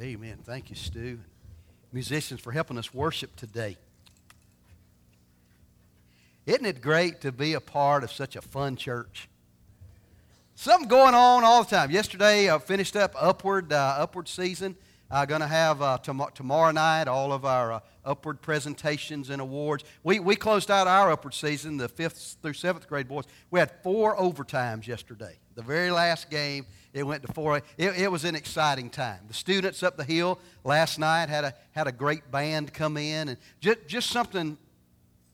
Amen. Thank you, Stu. Musicians for helping us worship today. Isn't it great to be a part of such a fun church? Something going on all the time. Yesterday, I finished up Upward, uh, Upward season. I'm going to have uh, tom- tomorrow night all of our uh, Upward presentations and awards. We, we closed out our Upward season, the fifth through seventh grade boys. We had four overtimes yesterday. The very last game, it went to four. It, it was an exciting time. The students up the hill last night had a, had a great band come in, and just, just something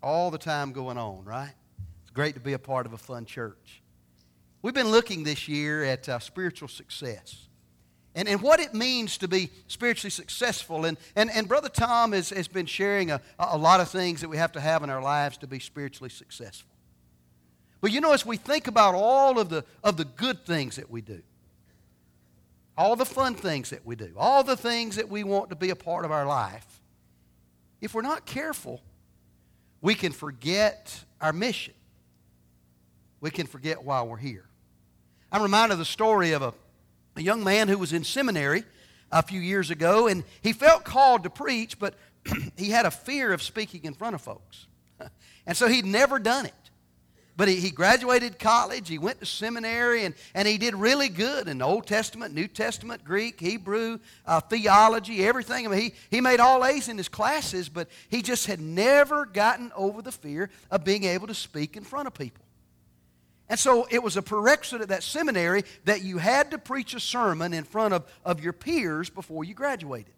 all the time going on, right? It's great to be a part of a fun church. We've been looking this year at uh, spiritual success and, and what it means to be spiritually successful. And, and, and Brother Tom has, has been sharing a, a lot of things that we have to have in our lives to be spiritually successful. But you know, as we think about all of the, of the good things that we do, all the fun things that we do, all the things that we want to be a part of our life, if we're not careful, we can forget our mission. We can forget why we're here. I'm reminded of the story of a, a young man who was in seminary a few years ago, and he felt called to preach, but he had a fear of speaking in front of folks. and so he'd never done it. But he, he graduated college, he went to seminary, and, and he did really good in the Old Testament, New Testament, Greek, Hebrew, uh, theology, everything. I mean, he, he made all A's in his classes, but he just had never gotten over the fear of being able to speak in front of people. And so it was a prerequisite at that seminary that you had to preach a sermon in front of, of your peers before you graduated.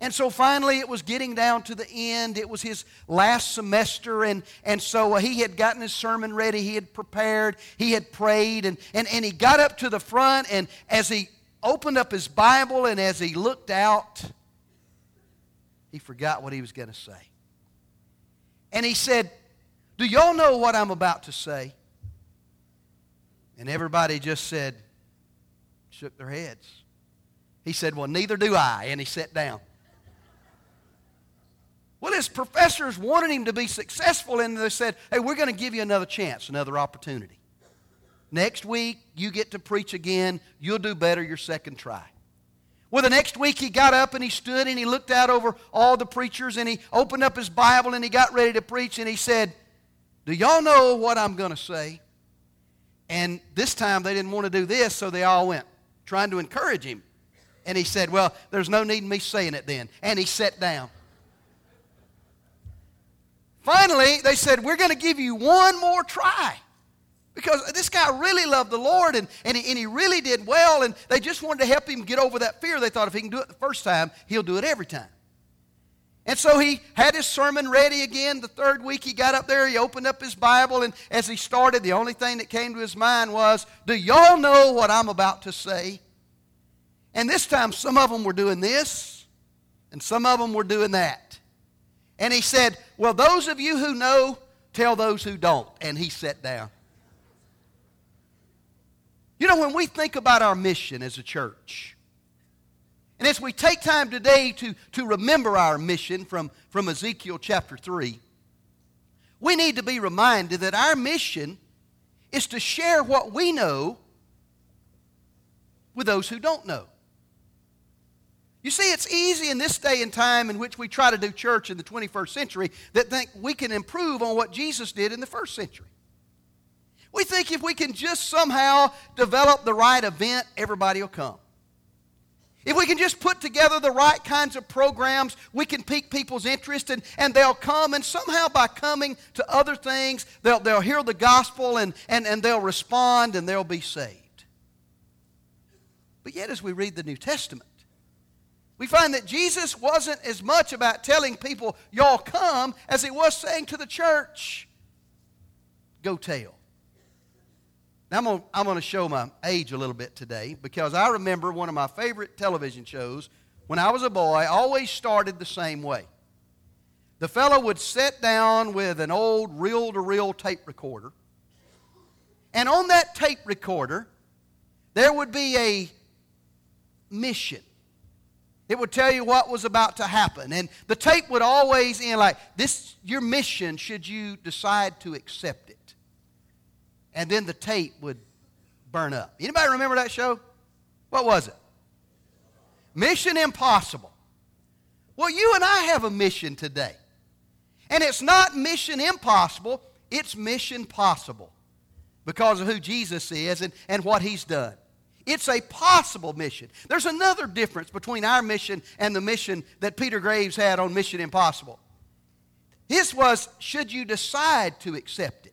And so finally, it was getting down to the end. It was his last semester, and, and so uh, he had gotten his sermon ready. He had prepared. He had prayed, and, and, and he got up to the front, and as he opened up his Bible and as he looked out, he forgot what he was going to say. And he said, Do y'all know what I'm about to say? And everybody just said, shook their heads. He said, Well, neither do I. And he sat down. Well, his professors wanted him to be successful, and they said, Hey, we're going to give you another chance, another opportunity. Next week, you get to preach again. You'll do better your second try. Well, the next week he got up and he stood and he looked out over all the preachers and he opened up his Bible and he got ready to preach and he said, Do y'all know what I'm going to say? And this time they didn't want to do this, so they all went, trying to encourage him. And he said, Well, there's no need in me saying it then. And he sat down. Finally, they said, We're going to give you one more try. Because this guy really loved the Lord and, and, he, and he really did well, and they just wanted to help him get over that fear. They thought if he can do it the first time, he'll do it every time. And so he had his sermon ready again. The third week he got up there, he opened up his Bible, and as he started, the only thing that came to his mind was, Do y'all know what I'm about to say? And this time, some of them were doing this, and some of them were doing that. And he said, Well, those of you who know, tell those who don't. And he sat down. You know, when we think about our mission as a church, and as we take time today to, to remember our mission from, from Ezekiel chapter 3, we need to be reminded that our mission is to share what we know with those who don't know. You see, it's easy in this day and time in which we try to do church in the 21st century that think we can improve on what Jesus did in the first century. We think if we can just somehow develop the right event, everybody will come. If we can just put together the right kinds of programs, we can pique people's interest and, and they'll come. And somehow by coming to other things, they'll, they'll hear the gospel and, and, and they'll respond and they'll be saved. But yet, as we read the New Testament, we find that Jesus wasn't as much about telling people, y'all come, as he was saying to the church, go tell. Now, I'm going to I'm gonna show my age a little bit today because I remember one of my favorite television shows when I was a boy always started the same way. The fellow would sit down with an old reel to reel tape recorder, and on that tape recorder, there would be a mission it would tell you what was about to happen. And the tape would always end like, this your mission should you decide to accept it. And then the tape would burn up. Anybody remember that show? What was it? Mission impossible. Well, you and I have a mission today. And it's not mission impossible, it's mission possible because of who Jesus is and, and what he's done. It's a possible mission. There's another difference between our mission and the mission that Peter Graves had on Mission Impossible. His was, should you decide to accept?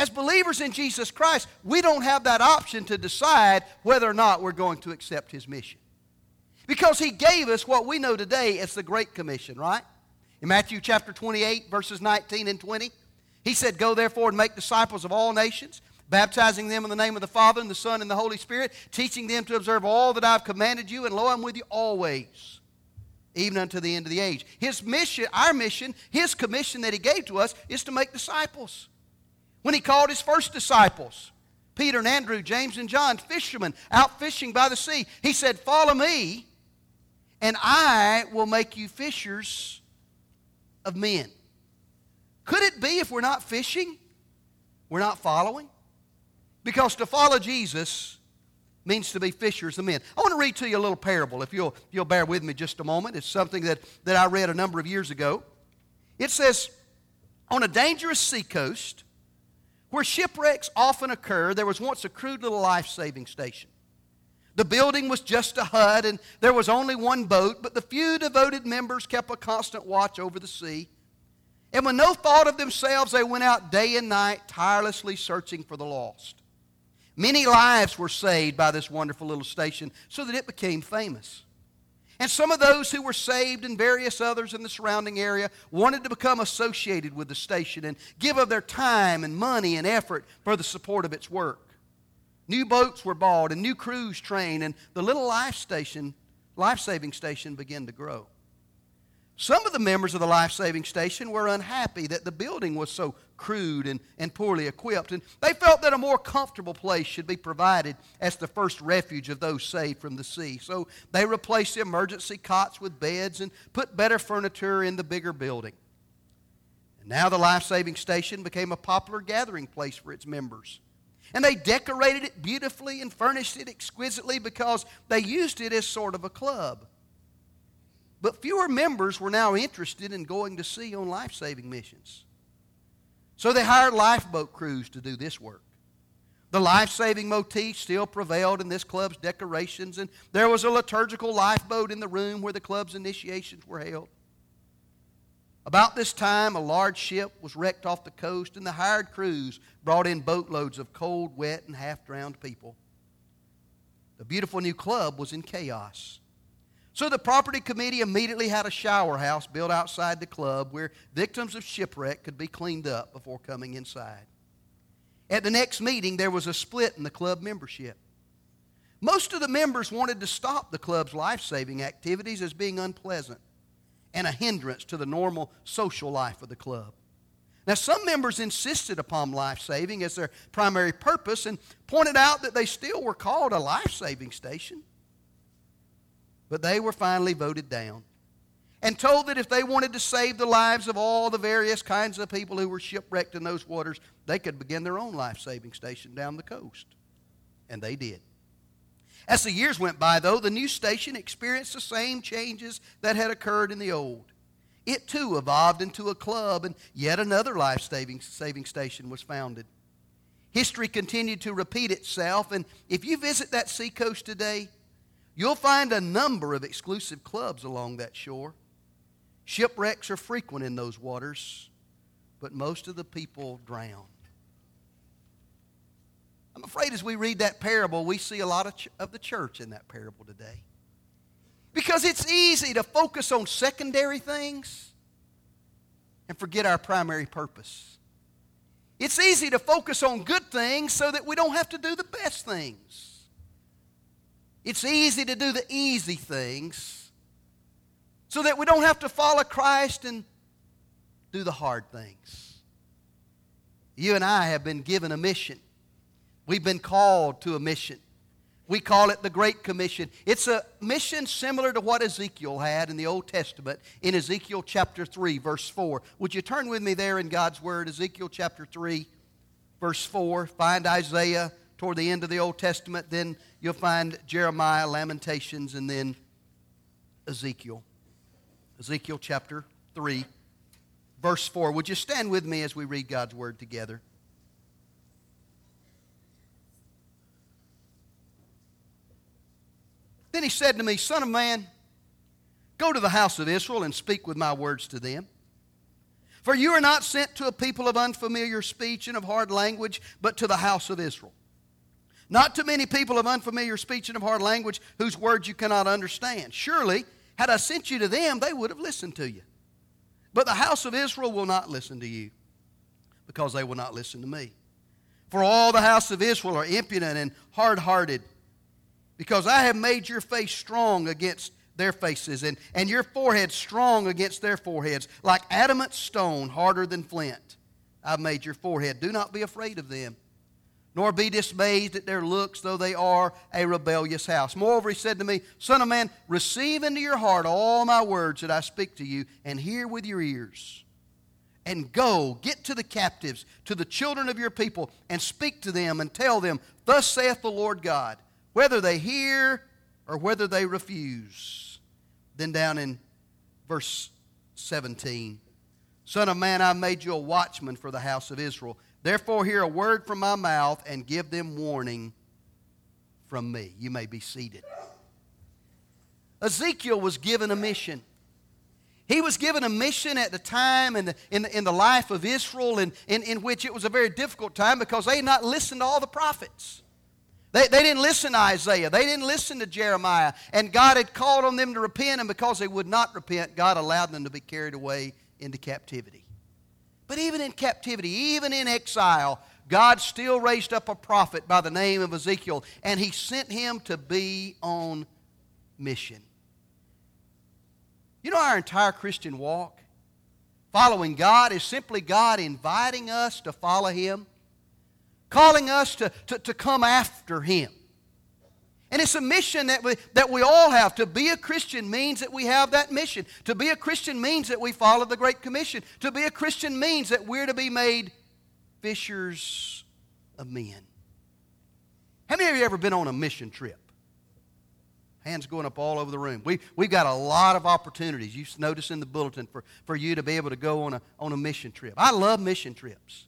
As believers in Jesus Christ, we don't have that option to decide whether or not we're going to accept His mission. Because He gave us what we know today as the Great Commission, right? In Matthew chapter 28, verses 19 and 20, He said, Go therefore and make disciples of all nations baptizing them in the name of the Father and the Son and the Holy Spirit, teaching them to observe all that I've commanded you, and lo, I'm with you always, even unto the end of the age. His mission, our mission, his commission that he gave to us is to make disciples. When he called his first disciples, Peter and Andrew, James and John, fishermen out fishing by the sea, he said, Follow me, and I will make you fishers of men. Could it be if we're not fishing, we're not following? Because to follow Jesus means to be fishers of men. I want to read to you a little parable, if you'll, you'll bear with me just a moment. It's something that, that I read a number of years ago. It says, On a dangerous seacoast, where shipwrecks often occur, there was once a crude little life saving station. The building was just a hut, and there was only one boat, but the few devoted members kept a constant watch over the sea. And with no thought of themselves, they went out day and night, tirelessly searching for the lost. Many lives were saved by this wonderful little station so that it became famous. And some of those who were saved and various others in the surrounding area wanted to become associated with the station and give of their time and money and effort for the support of its work. New boats were bought and new crews trained, and the little life station, life-saving station began to grow. Some of the members of the life saving station were unhappy that the building was so crude and, and poorly equipped, and they felt that a more comfortable place should be provided as the first refuge of those saved from the sea. So they replaced the emergency cots with beds and put better furniture in the bigger building. And now the life saving station became a popular gathering place for its members. And they decorated it beautifully and furnished it exquisitely because they used it as sort of a club. But fewer members were now interested in going to sea on life saving missions. So they hired lifeboat crews to do this work. The life saving motif still prevailed in this club's decorations, and there was a liturgical lifeboat in the room where the club's initiations were held. About this time, a large ship was wrecked off the coast, and the hired crews brought in boatloads of cold, wet, and half drowned people. The beautiful new club was in chaos. So the property committee immediately had a shower house built outside the club where victims of shipwreck could be cleaned up before coming inside. At the next meeting, there was a split in the club membership. Most of the members wanted to stop the club's life saving activities as being unpleasant and a hindrance to the normal social life of the club. Now, some members insisted upon life saving as their primary purpose and pointed out that they still were called a life saving station. But they were finally voted down and told that if they wanted to save the lives of all the various kinds of people who were shipwrecked in those waters, they could begin their own life saving station down the coast. And they did. As the years went by, though, the new station experienced the same changes that had occurred in the old. It too evolved into a club, and yet another life saving station was founded. History continued to repeat itself, and if you visit that seacoast today, You'll find a number of exclusive clubs along that shore. Shipwrecks are frequent in those waters, but most of the people drown. I'm afraid as we read that parable, we see a lot of, ch- of the church in that parable today. Because it's easy to focus on secondary things and forget our primary purpose. It's easy to focus on good things so that we don't have to do the best things. It's easy to do the easy things so that we don't have to follow Christ and do the hard things. You and I have been given a mission. We've been called to a mission. We call it the Great Commission. It's a mission similar to what Ezekiel had in the Old Testament in Ezekiel chapter 3, verse 4. Would you turn with me there in God's Word, Ezekiel chapter 3, verse 4? Find Isaiah toward the end of the Old Testament. Then you'll find Jeremiah, Lamentations, and then Ezekiel. Ezekiel chapter 3, verse 4. Would you stand with me as we read God's word together? Then he said to me, Son of man, go to the house of Israel and speak with my words to them. For you are not sent to a people of unfamiliar speech and of hard language, but to the house of Israel. Not to many people of unfamiliar speech and of hard language whose words you cannot understand. Surely, had I sent you to them, they would have listened to you. But the house of Israel will not listen to you, because they will not listen to me. For all the house of Israel are impudent and hard hearted, because I have made your face strong against their faces, and, and your forehead strong against their foreheads, like adamant stone, harder than flint. I've made your forehead. Do not be afraid of them nor be dismayed at their looks, though they are a rebellious house. Moreover, he said to me, Son of man, receive into your heart all my words that I speak to you, and hear with your ears. And go, get to the captives, to the children of your people, and speak to them, and tell them, Thus saith the Lord God, whether they hear or whether they refuse. Then down in verse 17, Son of man, I made you a watchman for the house of Israel. Therefore, hear a word from my mouth and give them warning from me. You may be seated. Ezekiel was given a mission. He was given a mission at the time in the, in the, in the life of Israel, in, in, which it was a very difficult time because they had not listened to all the prophets. They, they didn't listen to Isaiah. They didn't listen to Jeremiah. And God had called on them to repent, and because they would not repent, God allowed them to be carried away into captivity. But even in captivity, even in exile, God still raised up a prophet by the name of Ezekiel, and he sent him to be on mission. You know, our entire Christian walk, following God, is simply God inviting us to follow him, calling us to, to, to come after him. And it's a mission that we, that we all have. To be a Christian means that we have that mission. To be a Christian means that we follow the Great Commission. To be a Christian means that we're to be made fishers of men. How many of you ever been on a mission trip? Hands going up all over the room. We, we've got a lot of opportunities. You notice in the bulletin for, for you to be able to go on a, on a mission trip. I love mission trips.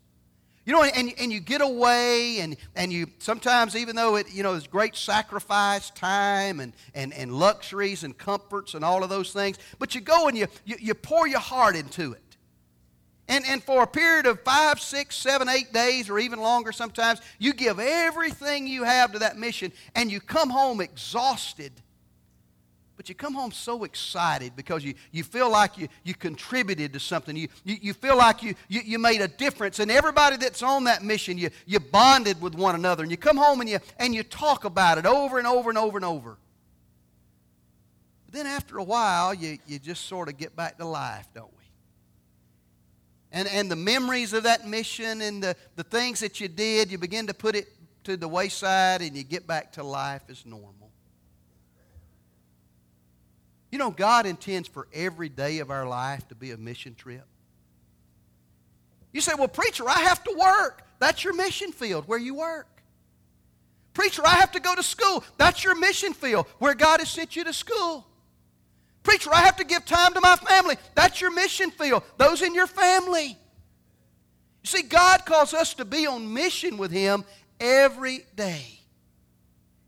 You know, and, and you get away, and, and you sometimes, even though it, you know, is great sacrifice, time, and, and, and luxuries and comforts and all of those things, but you go and you, you, you pour your heart into it. And, and for a period of five, six, seven, eight days, or even longer sometimes, you give everything you have to that mission, and you come home exhausted but you come home so excited because you, you feel like you, you contributed to something. You, you, you feel like you, you, you made a difference. And everybody that's on that mission, you, you bonded with one another. And you come home and you, and you talk about it over and over and over and over. But then after a while, you, you just sort of get back to life, don't we? And, and the memories of that mission and the, the things that you did, you begin to put it to the wayside and you get back to life as normal. You know, God intends for every day of our life to be a mission trip. You say, well, preacher, I have to work. That's your mission field where you work. Preacher, I have to go to school. That's your mission field where God has sent you to school. Preacher, I have to give time to my family. That's your mission field. Those in your family. You see, God calls us to be on mission with Him every day.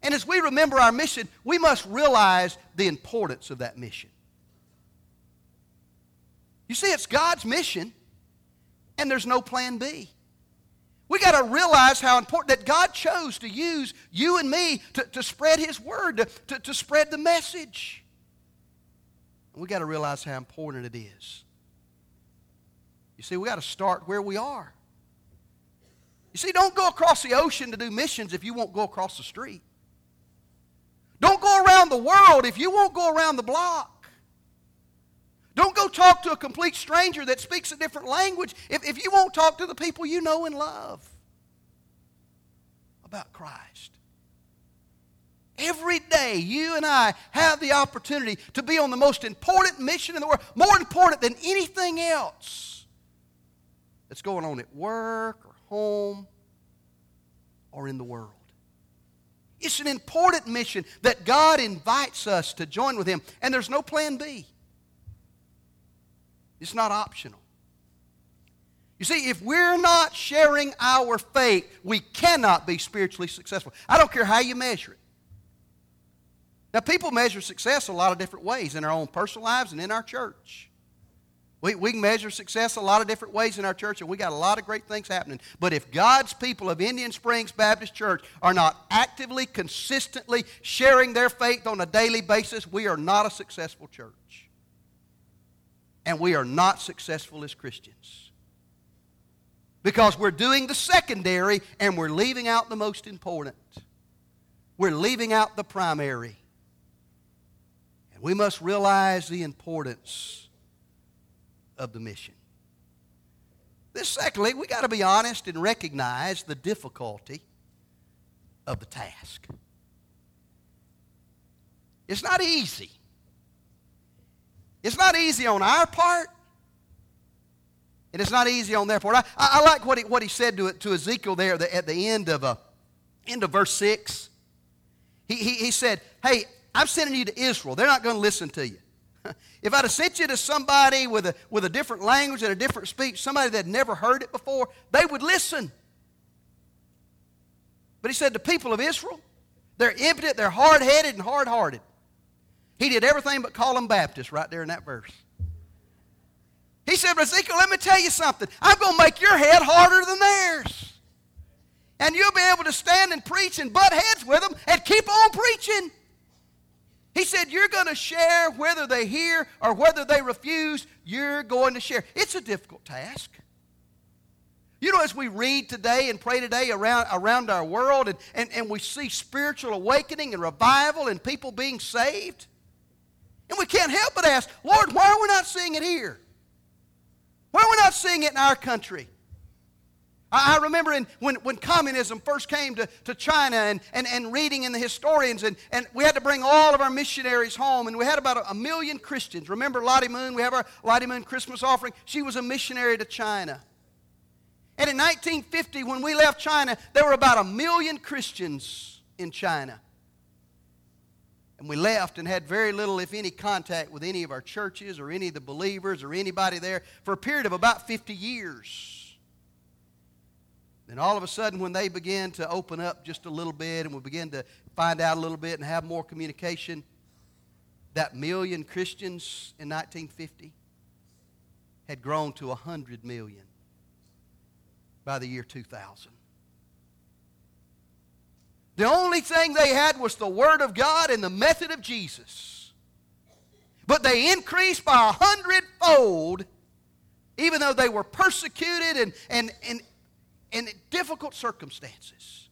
And as we remember our mission, we must realize the importance of that mission. You see, it's God's mission, and there's no plan B. We got to realize how important that God chose to use you and me to, to spread His word, to, to, to spread the message. And we got to realize how important it is. You see, we got to start where we are. You see, don't go across the ocean to do missions if you won't go across the street. Don't go around the world if you won't go around the block. Don't go talk to a complete stranger that speaks a different language if, if you won't talk to the people you know and love about Christ. Every day, you and I have the opportunity to be on the most important mission in the world, more important than anything else that's going on at work or home or in the world. It's an important mission that God invites us to join with Him, and there's no plan B. It's not optional. You see, if we're not sharing our faith, we cannot be spiritually successful. I don't care how you measure it. Now, people measure success a lot of different ways in our own personal lives and in our church. We, we can measure success a lot of different ways in our church, and we got a lot of great things happening. But if God's people of Indian Springs Baptist Church are not actively, consistently sharing their faith on a daily basis, we are not a successful church. And we are not successful as Christians. Because we're doing the secondary and we're leaving out the most important. We're leaving out the primary. And we must realize the importance of the mission. This, secondly, we got to be honest and recognize the difficulty of the task. It's not easy. It's not easy on our part, and it's not easy on their part. I, I, I like what he, what he said to, to Ezekiel there at the end of, uh, end of verse 6. He, he, he said, Hey, I'm sending you to Israel. They're not going to listen to you. If I'd have sent you to somebody with a, with a different language and a different speech, somebody that had never heard it before, they would listen. But he said, the people of Israel, they're impotent, they're hard headed and hard hearted. He did everything but call them Baptists right there in that verse. He said, Ezekiel, let me tell you something. I'm going to make your head harder than theirs. And you'll be able to stand and preach and butt heads with them and keep on preaching. He said, You're going to share whether they hear or whether they refuse, you're going to share. It's a difficult task. You know, as we read today and pray today around, around our world and, and, and we see spiritual awakening and revival and people being saved, and we can't help but ask, Lord, why are we not seeing it here? Why are we not seeing it in our country? I, remember in, when, when communism first came to, to China and, and, and reading in the historians, and, and we had to bring all of our missionaries home, and we had about a, a million Christians. Remember Lottie Moon? We have our Lottie Moon Christmas offering. She was a missionary to China. And in 1950, when we left China, there were about a million Christians in China. And we left and had very little, if any, contact with any of our churches or any of the believers or anybody there for a period of about 50 years. And all of a sudden, when they began to open up just a little bit and we began to find out a little bit and have more communication, that million Christians in 1950 had grown to 100 million by the year 2000. The only thing they had was the Word of God and the method of Jesus. But they increased by a hundredfold, even though they were persecuted and, and, and in difficult circumstances.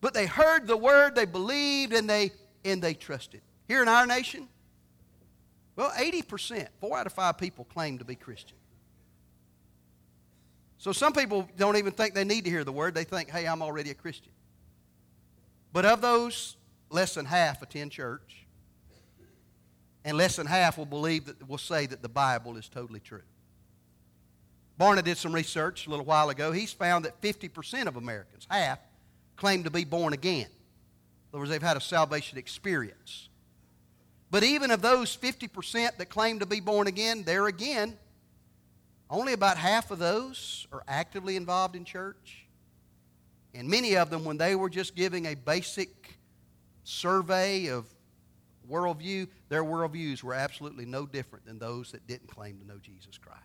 But they heard the word, they believed, and they, and they trusted. Here in our nation, well, 80%, four out of five people claim to be Christian. So some people don't even think they need to hear the word. They think, hey, I'm already a Christian. But of those, less than half attend church. And less than half will believe that will say that the Bible is totally true. Barna did some research a little while ago. He's found that 50% of Americans, half, claim to be born again. In other words, they've had a salvation experience. But even of those 50% that claim to be born again, there again, only about half of those are actively involved in church. And many of them, when they were just giving a basic survey of worldview, their worldviews were absolutely no different than those that didn't claim to know Jesus Christ.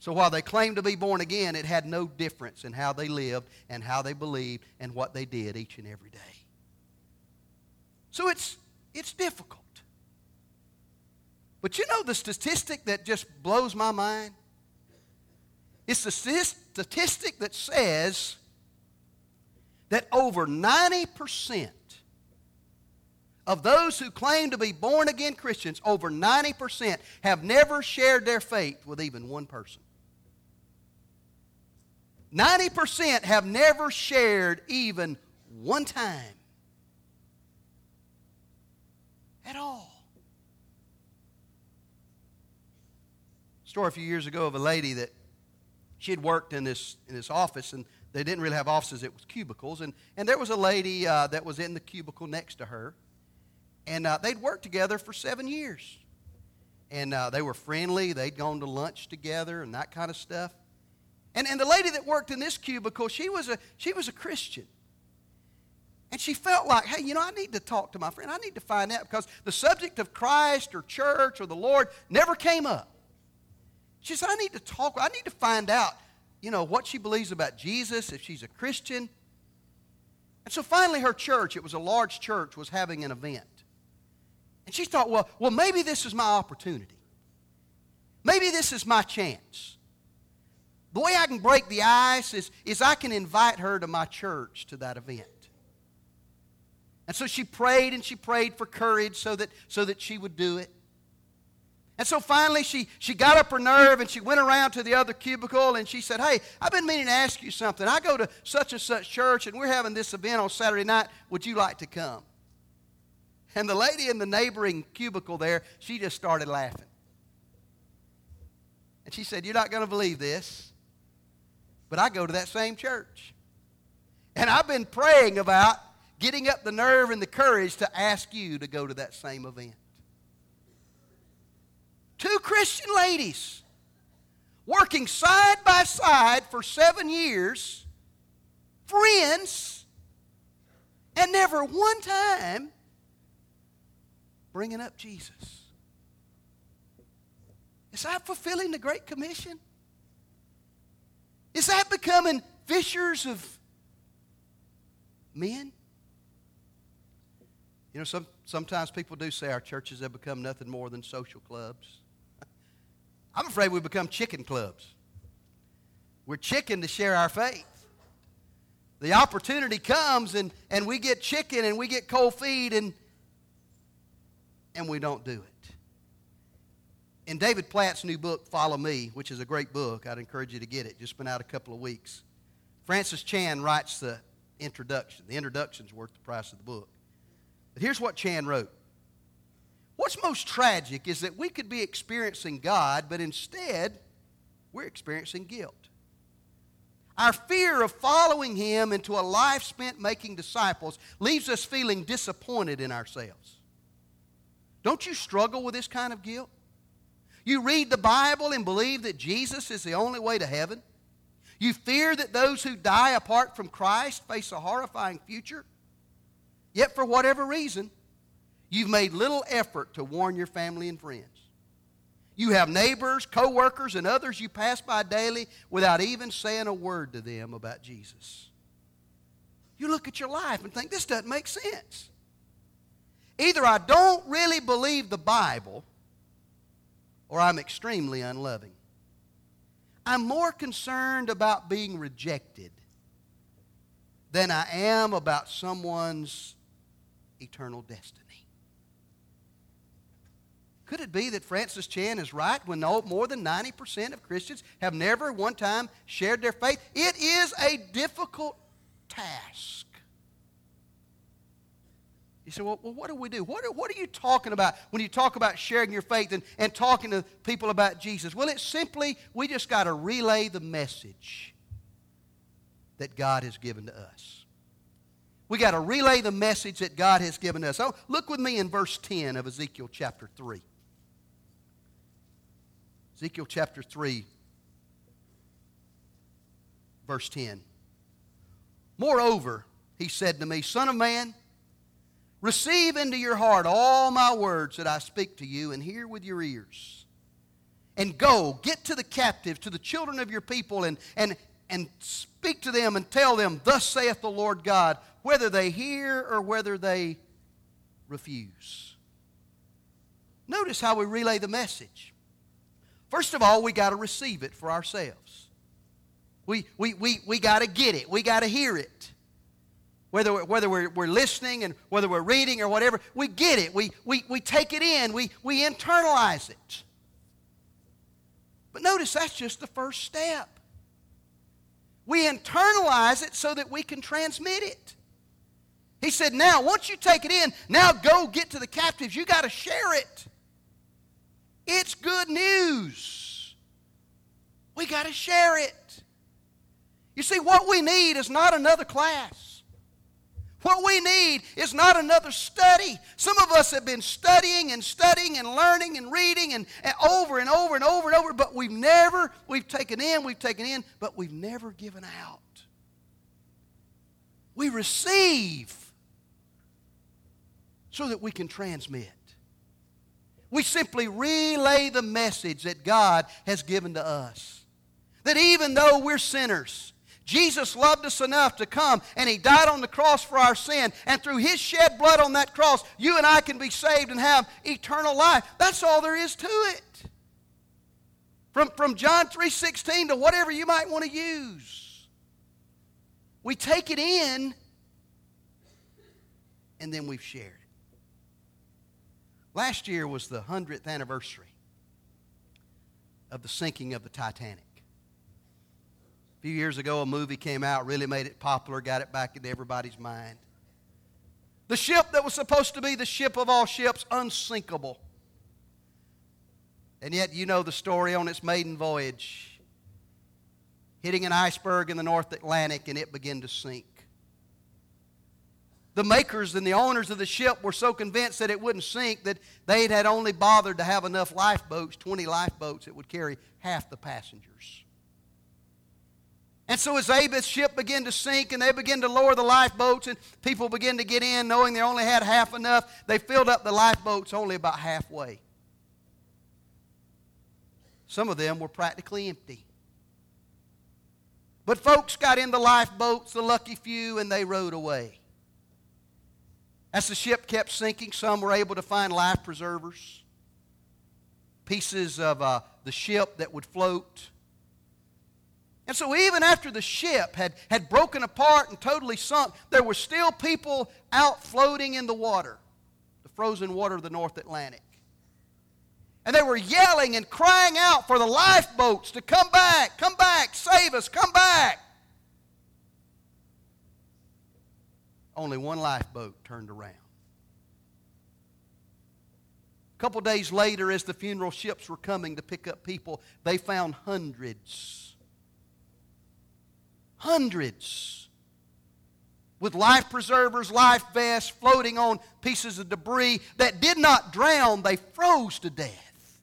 So while they claimed to be born again, it had no difference in how they lived and how they believed and what they did each and every day. So it's, it's difficult. But you know the statistic that just blows my mind? It's the statistic that says that over 90% of those who claim to be born again Christians, over 90% have never shared their faith with even one person. 90% have never shared even one time at all. Story a few years ago of a lady that she had worked in this, in this office, and they didn't really have offices, it was cubicles. And, and there was a lady uh, that was in the cubicle next to her. And uh, they'd worked together for seven years. And uh, they were friendly. They'd gone to lunch together and that kind of stuff. And, and the lady that worked in this cubicle, she was, a, she was a Christian. And she felt like, hey, you know, I need to talk to my friend. I need to find out because the subject of Christ or church or the Lord never came up. She said, I need to talk. I need to find out you know, what she believes about Jesus, if she's a Christian. And so finally, her church, it was a large church, was having an event. And she thought, well, well, maybe this is my opportunity. Maybe this is my chance. The way I can break the ice is, is I can invite her to my church to that event. And so she prayed and she prayed for courage so that, so that she would do it. And so finally, she, she got up her nerve and she went around to the other cubicle and she said, Hey, I've been meaning to ask you something. I go to such and such church and we're having this event on Saturday night. Would you like to come? And the lady in the neighboring cubicle there, she just started laughing. And she said, You're not going to believe this, but I go to that same church. And I've been praying about getting up the nerve and the courage to ask you to go to that same event. Two Christian ladies working side by side for seven years, friends, and never one time bringing up Jesus. Is that fulfilling the Great Commission? Is that becoming fishers of men? You know, some, sometimes people do say our churches have become nothing more than social clubs. I'm afraid we've become chicken clubs. We're chicken to share our faith. The opportunity comes and, and we get chicken and we get cold feet and, and we don't do it. In David Platt's new book, Follow Me, which is a great book, I'd encourage you to get it. Just been out a couple of weeks. Francis Chan writes the introduction. The introduction's worth the price of the book. But here's what Chan wrote What's most tragic is that we could be experiencing God, but instead, we're experiencing guilt. Our fear of following Him into a life spent making disciples leaves us feeling disappointed in ourselves. Don't you struggle with this kind of guilt? You read the Bible and believe that Jesus is the only way to heaven. You fear that those who die apart from Christ face a horrifying future. Yet, for whatever reason, You've made little effort to warn your family and friends. You have neighbors, co-workers, and others you pass by daily without even saying a word to them about Jesus. You look at your life and think, this doesn't make sense. Either I don't really believe the Bible or I'm extremely unloving. I'm more concerned about being rejected than I am about someone's eternal destiny. Could it be that Francis Chan is right when more than 90% of Christians have never one time shared their faith? It is a difficult task. You say, well, well what do we do? What are, what are you talking about when you talk about sharing your faith and, and talking to people about Jesus? Well, it's simply, we just got to relay the message that God has given to us. We got to relay the message that God has given us. Oh, look with me in verse 10 of Ezekiel chapter 3. Ezekiel chapter 3, verse 10. Moreover, he said to me, Son of man, receive into your heart all my words that I speak to you, and hear with your ears. And go, get to the captives, to the children of your people, and, and, and speak to them and tell them, Thus saith the Lord God, whether they hear or whether they refuse. Notice how we relay the message. First of all, we got to receive it for ourselves. We, we, we, we got to get it. We got to hear it. Whether, whether we're, we're listening and whether we're reading or whatever, we get it. We, we, we take it in. We, we internalize it. But notice that's just the first step. We internalize it so that we can transmit it. He said, now, once you take it in, now go get to the captives. You got to share it. It's good news. We got to share it. You see, what we need is not another class. What we need is not another study. Some of us have been studying and studying and learning and reading and, and, over and over and over and over, but we've never, we've taken in, we've taken in, but we've never given out. We receive so that we can transmit. We simply relay the message that God has given to us. That even though we're sinners, Jesus loved us enough to come and He died on the cross for our sin. And through His shed blood on that cross, you and I can be saved and have eternal life. That's all there is to it. From, from John 3.16 to whatever you might want to use. We take it in and then we've shared it. Last year was the 100th anniversary of the sinking of the Titanic. A few years ago, a movie came out, really made it popular, got it back into everybody's mind. The ship that was supposed to be the ship of all ships, unsinkable. And yet, you know the story on its maiden voyage, hitting an iceberg in the North Atlantic, and it began to sink. The makers and the owners of the ship were so convinced that it wouldn't sink that they had only bothered to have enough lifeboats, 20 lifeboats, that would carry half the passengers. And so as Abed's ship began to sink and they began to lower the lifeboats and people began to get in knowing they only had half enough, they filled up the lifeboats only about halfway. Some of them were practically empty. But folks got in the lifeboats, the lucky few, and they rowed away. As the ship kept sinking, some were able to find life preservers, pieces of uh, the ship that would float. And so, even after the ship had, had broken apart and totally sunk, there were still people out floating in the water, the frozen water of the North Atlantic. And they were yelling and crying out for the lifeboats to come back, come back, save us, come back. Only one lifeboat turned around. A couple days later, as the funeral ships were coming to pick up people, they found hundreds Hundreds. With life preservers, life vests, floating on pieces of debris that did not drown, they froze to death.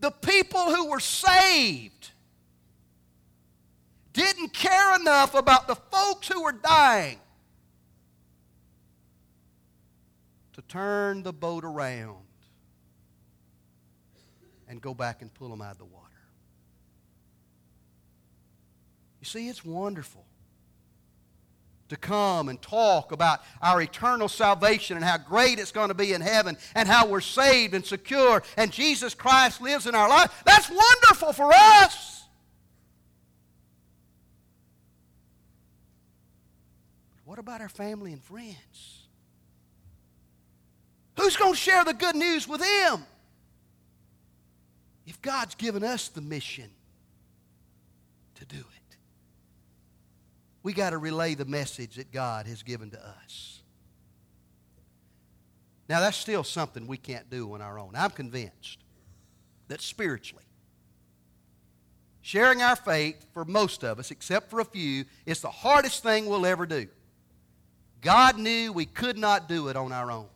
The people who were saved didn't care enough about the folks who were dying to turn the boat around and go back and pull them out of the water. You see, it's wonderful to come and talk about our eternal salvation and how great it's going to be in heaven and how we're saved and secure and Jesus Christ lives in our life. That's wonderful for us. But what about our family and friends? Who's going to share the good news with them? If God's given us the mission to do it we got to relay the message that God has given to us. Now, that's still something we can't do on our own. I'm convinced that spiritually, sharing our faith for most of us, except for a few, is the hardest thing we'll ever do. God knew we could not do it on our own.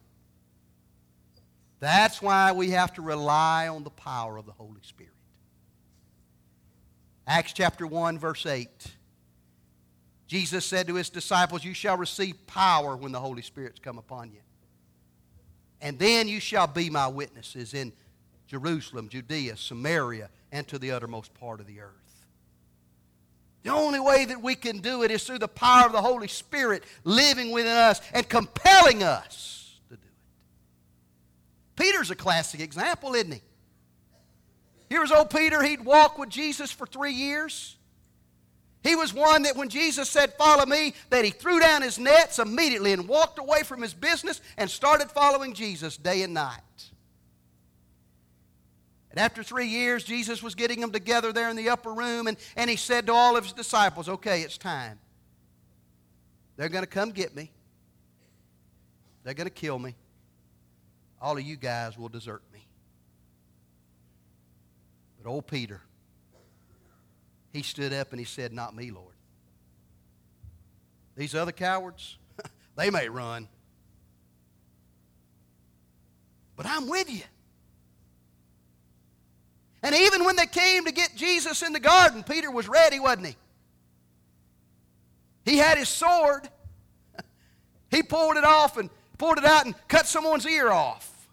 That's why we have to rely on the power of the Holy Spirit. Acts chapter 1, verse 8. Jesus said to his disciples, You shall receive power when the Holy Spirit's come upon you. And then you shall be my witnesses in Jerusalem, Judea, Samaria, and to the uttermost part of the earth. The only way that we can do it is through the power of the Holy Spirit living within us and compelling us to do it. Peter's a classic example, isn't he? Here's old Peter. He'd walk with Jesus for three years. He was one that when Jesus said, Follow me, that he threw down his nets immediately and walked away from his business and started following Jesus day and night. And after three years, Jesus was getting them together there in the upper room, and, and he said to all of his disciples, Okay, it's time. They're going to come get me, they're going to kill me. All of you guys will desert me. But old Peter, he stood up and he said, Not me, Lord. These other cowards, they may run. But I'm with you. And even when they came to get Jesus in the garden, Peter was ready, wasn't he? He had his sword. He pulled it off and pulled it out and cut someone's ear off.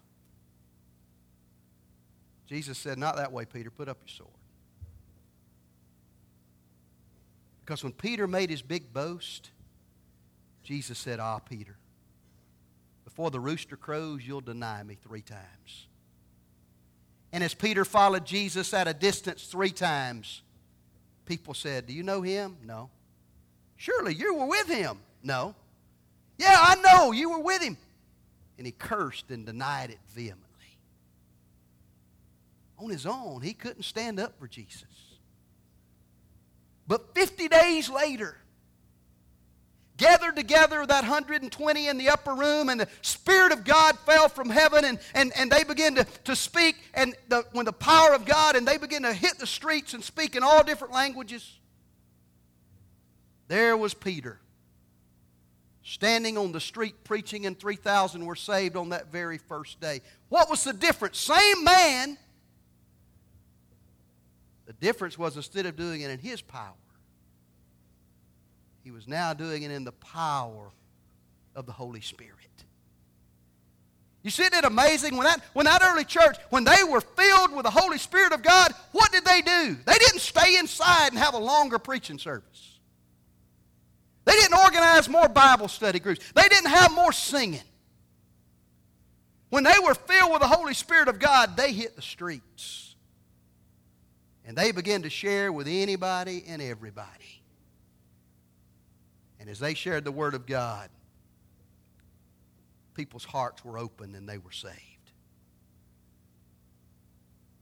Jesus said, Not that way, Peter. Put up your sword. Because when Peter made his big boast, Jesus said, Ah, Peter, before the rooster crows, you'll deny me three times. And as Peter followed Jesus at a distance three times, people said, Do you know him? No. Surely you were with him. No. Yeah, I know you were with him. And he cursed and denied it vehemently. On his own, he couldn't stand up for Jesus. But 50 days later, gathered together that 120 in the upper room and the spirit of god fell from heaven and, and, and they began to, to speak and the, when the power of god and they began to hit the streets and speak in all different languages there was Peter standing on the street preaching, and 3,000 were saved on that very first day. What was the difference? Same man. Difference was instead of doing it in his power, he was now doing it in the power of the Holy Spirit. You see isn't it amazing? When that, when that early church, when they were filled with the Holy Spirit of God, what did they do? They didn't stay inside and have a longer preaching service. They didn't organize more Bible study groups. They didn't have more singing. When they were filled with the Holy Spirit of God, they hit the streets. And they began to share with anybody and everybody. And as they shared the Word of God, people's hearts were open and they were saved.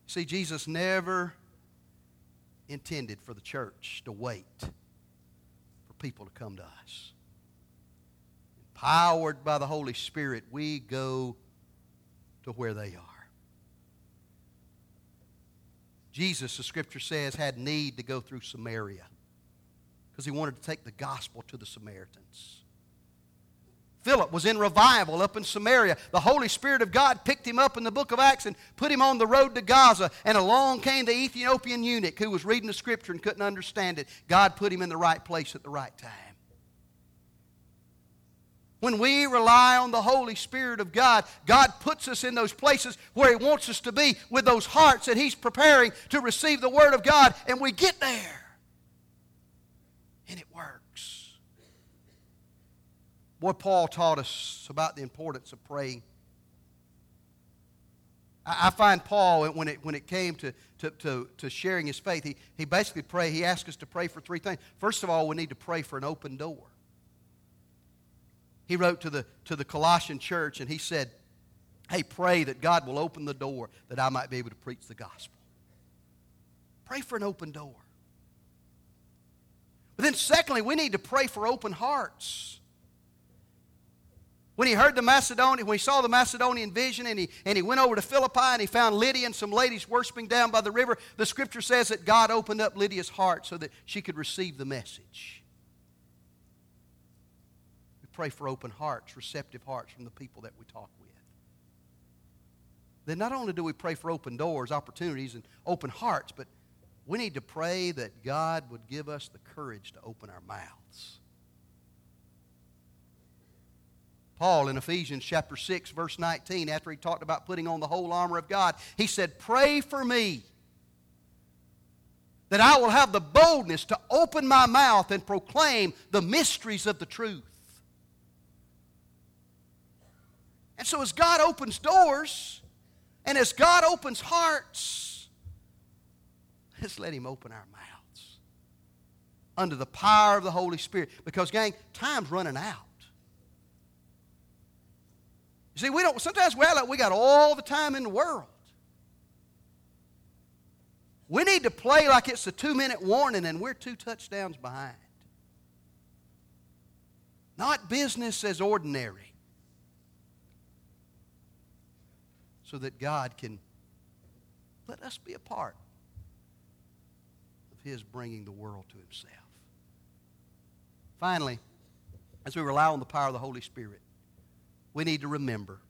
See, Jesus never intended for the church to wait for people to come to us. Empowered by the Holy Spirit, we go to where they are. Jesus, the scripture says, had need to go through Samaria because he wanted to take the gospel to the Samaritans. Philip was in revival up in Samaria. The Holy Spirit of God picked him up in the book of Acts and put him on the road to Gaza. And along came the Ethiopian eunuch who was reading the scripture and couldn't understand it. God put him in the right place at the right time. When we rely on the Holy Spirit of God, God puts us in those places where He wants us to be with those hearts that He's preparing to receive the Word of God, and we get there. And it works. Boy, Paul taught us about the importance of praying. I, find Paul, when it, when it came to, to, to, to sharing his faith, he, he basically prayed, he asked us to pray for three things. First of all, we need to pray for an open door. He wrote to the, to the Colossian church and he said, Hey, pray that God will open the door that I might be able to preach the gospel. Pray for an open door. But then, secondly, we need to pray for open hearts. When he heard the Macedonian, when he saw the Macedonian vision and he, and he went over to Philippi and he found Lydia and some ladies worshiping down by the river, the scripture says that God opened up Lydia's heart so that she could receive the message. Pray for open hearts, receptive hearts from the people that we talk with. Then not only do we pray for open doors, opportunities, and open hearts, but we need to pray that God would give us the courage to open our mouths. Paul in Ephesians chapter 6, verse 19, after he talked about putting on the whole armor of God, he said, Pray for me that I will have the boldness to open my mouth and proclaim the mysteries of the truth. And so, as God opens doors and as God opens hearts, let's let Him open our mouths under the power of the Holy Spirit. Because, gang, time's running out. You see, we don't, sometimes we act like we got all the time in the world. We need to play like it's a two minute warning and we're two touchdowns behind. Not business as ordinary. So that God can let us be a part of his bringing the world to himself. Finally, as we rely on the power of the Holy Spirit, we need to remember.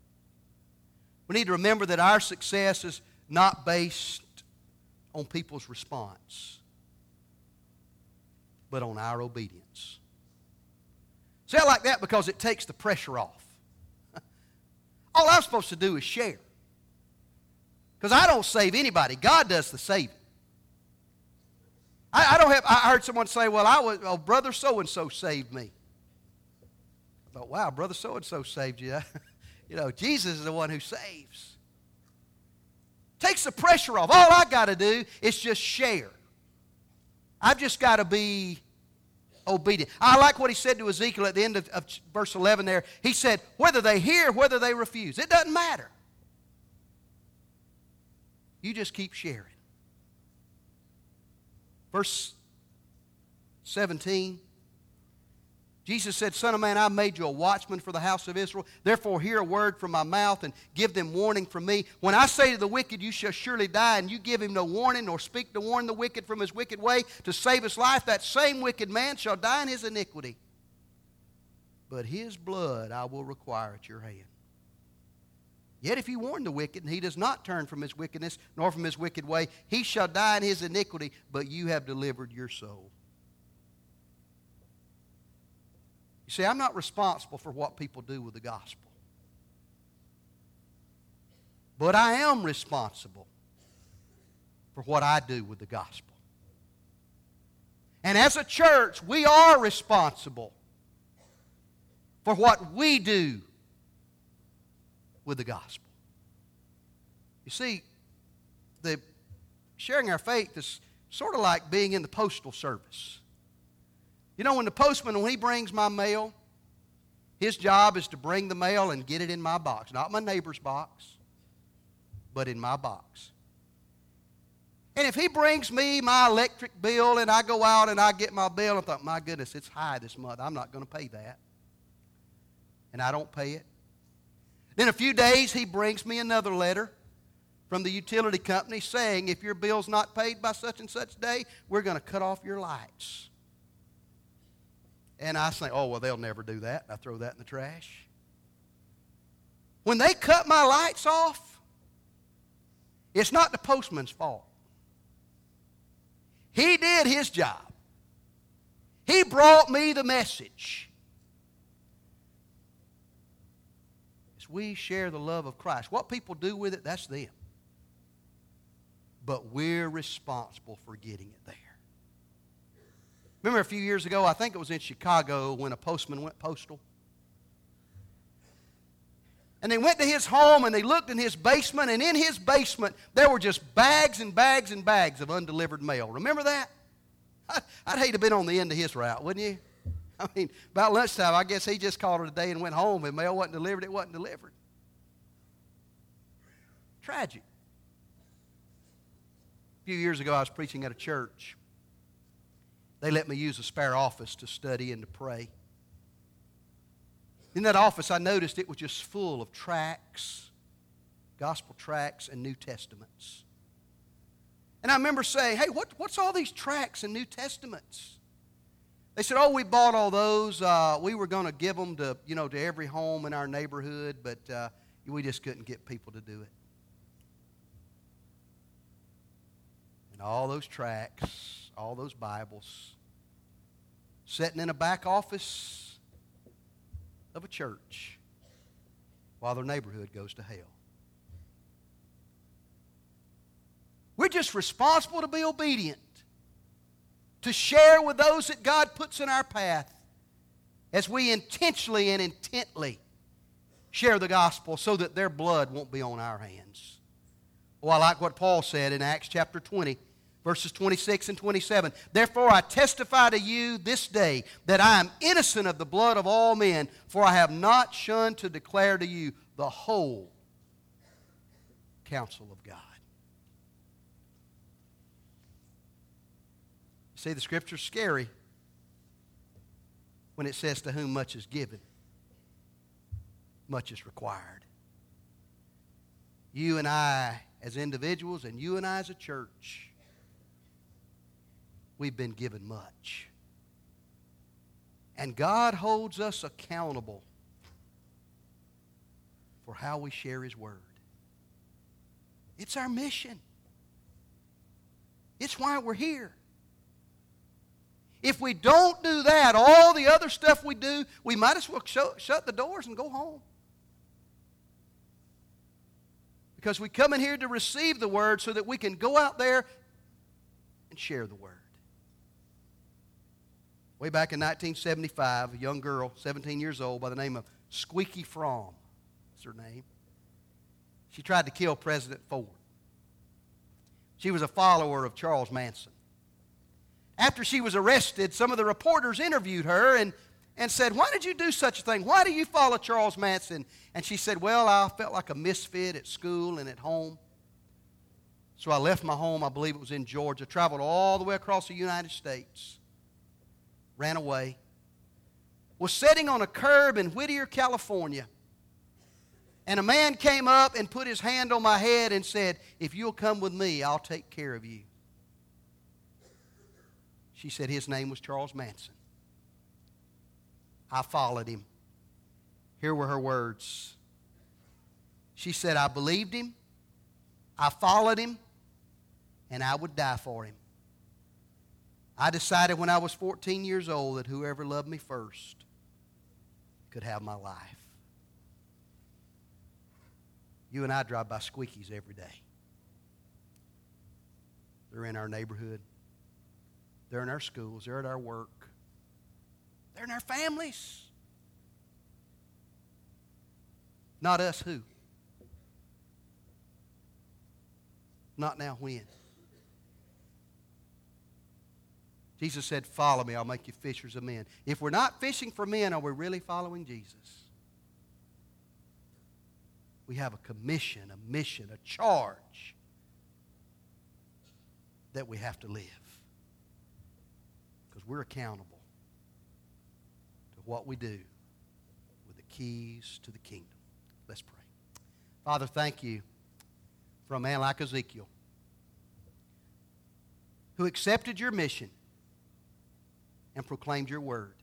We need to remember that our success is not based on people's response, but on our obedience. Say it like that because it takes the pressure off. All I'm supposed to do is share. Because I don't save anybody, God does the saving. I, I, don't have, I heard someone say, well, I was, oh, brother so and so saved me. I thought, wow, brother so and so saved you. you know, Jesus is the one who saves. Takes the pressure off. All I got to do is just share. I've just got to be obedient. I like what he said to Ezekiel at the end of, of verse 11 there. He said, whether they hear, whether they refuse, it doesn't matter. You just keep sharing. Verse 17. Jesus said, Son of man, I made you a watchman for the house of Israel. Therefore, hear a word from my mouth and give them warning from me. When I say to the wicked, You shall surely die, and you give him no warning, nor speak to warn the wicked from his wicked way to save his life, that same wicked man shall die in his iniquity. But his blood I will require at your hand. Yet if you warn the wicked, and he does not turn from his wickedness, nor from his wicked way, he shall die in his iniquity, but you have delivered your soul. You see, I'm not responsible for what people do with the gospel. But I am responsible for what I do with the gospel. And as a church, we are responsible for what we do with the gospel. You see, the sharing our faith is sort of like being in the postal service. You know, when the postman, when he brings my mail, his job is to bring the mail and get it in my box. Not my neighbor's box, but in my box. And if he brings me my electric bill and I go out and I get my bill, I thought, my goodness, it's high this month. I'm not going to pay that. And I don't pay it. Then a few days, he brings me another letter from the utility company saying, if your bill's not paid by such and such day, we're going to cut off your lights. And I say, oh, well, they'll never do that. I throw that in the trash. When they cut my lights off, it's not the postman's fault. He did his job. He brought me the message. We share the love of Christ. What people do with it, that's them. But we're responsible for getting it there. Remember a few years ago, I think it was in Chicago, when a postman went postal? And they went to his home and they looked in his basement, and in his basement, there were just bags and bags and bags of undelivered mail. Remember that? I'd hate to have been on the end of his route, wouldn't you? I mean, about lunchtime, I guess he just called it a day and went home, and mail wasn't delivered, it wasn't delivered. Tragic. A few years ago, I was preaching at a church. They let me use a spare office to study and to pray. In that office, I noticed it was just full of tracts, gospel tracts, and New Testaments. And I remember saying, hey, what, what's all these tracts and New Testaments? They said, "Oh, we bought all those. Uh, we were going to give them to you know to every home in our neighborhood, but uh, we just couldn't get people to do it." And all those tracts, all those Bibles, sitting in a back office of a church, while their neighborhood goes to hell. We're just responsible to be obedient to share with those that God puts in our path as we intentionally and intently share the gospel so that their blood won't be on our hands. Well, I like what Paul said in Acts chapter 20, verses 26 and 27. Therefore, I testify to you this day that I am innocent of the blood of all men, for I have not shunned to declare to you the whole counsel of God. See, the scripture's scary when it says, To whom much is given, much is required. You and I, as individuals, and you and I as a church, we've been given much. And God holds us accountable for how we share His Word. It's our mission. It's why we're here. If we don't do that, all the other stuff we do, we might as well shut, shut the doors and go home. Because we come in here to receive the Word so that we can go out there and share the Word. Way back in 1975, a young girl, 17 years old, by the name of Squeaky Fromme, that's her name, she tried to kill President Ford. She was a follower of Charles Manson. After she was arrested, some of the reporters interviewed her and, and said, Why did you do such a thing? Why do you follow Charles Manson? And she said, Well, I felt like a misfit at school and at home. So I left my home, I believe it was in Georgia, traveled all the way across the United States, ran away, was sitting on a curb in Whittier, California. And a man came up and put his hand on my head and said, If you'll come with me, I'll take care of you. She said his name was Charles Manson. I followed him. Here were her words. She said, I believed him, I followed him, and I would die for him. I decided when I was 14 years old that whoever loved me first could have my life. You and I drive by squeakies every day. They're in our neighborhood. They're in our schools. They're at our work. They're in our families. Not us who? Not now when? Jesus said, Follow me, I'll make you fishers of men. If we're not fishing for men, are we really following Jesus? We have a commission, a mission, a charge that we have to live. Because we're accountable to what we do with the keys to the kingdom. Let's pray. Father, thank you for a man like Ezekiel who accepted your mission and proclaimed your word.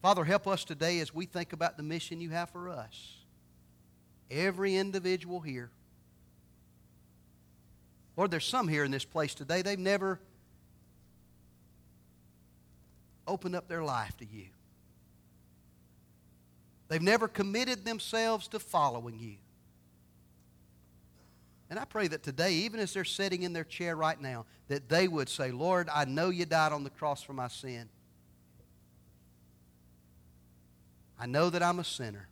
Father, help us today as we think about the mission you have for us. Every individual here. Lord, there's some here in this place today, they've never opened up their life to you. They've never committed themselves to following you. And I pray that today, even as they're sitting in their chair right now, that they would say, Lord, I know you died on the cross for my sin. I know that I'm a sinner.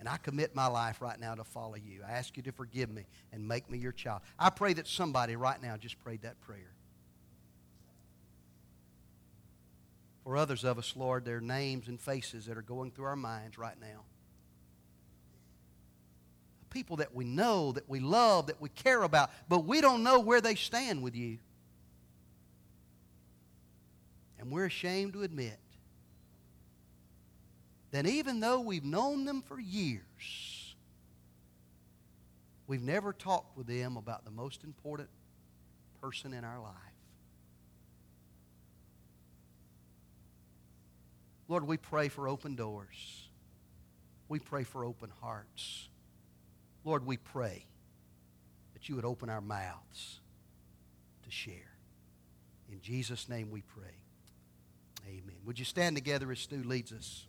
And I commit my life right now to follow you. I ask you to forgive me and make me your child. I pray that somebody right now just prayed that prayer. For others of us, Lord, there are names and faces that are going through our minds right now. People that we know, that we love, that we care about, but we don't know where they stand with you. And we're ashamed to admit that even though we've known them for years, we've never talked with them about the most important person in our life. Lord, we pray for open doors. We pray for open hearts. Lord, we pray that you would open our mouths to share. In Jesus' name we pray. Amen. Would you stand together as Stu leads us?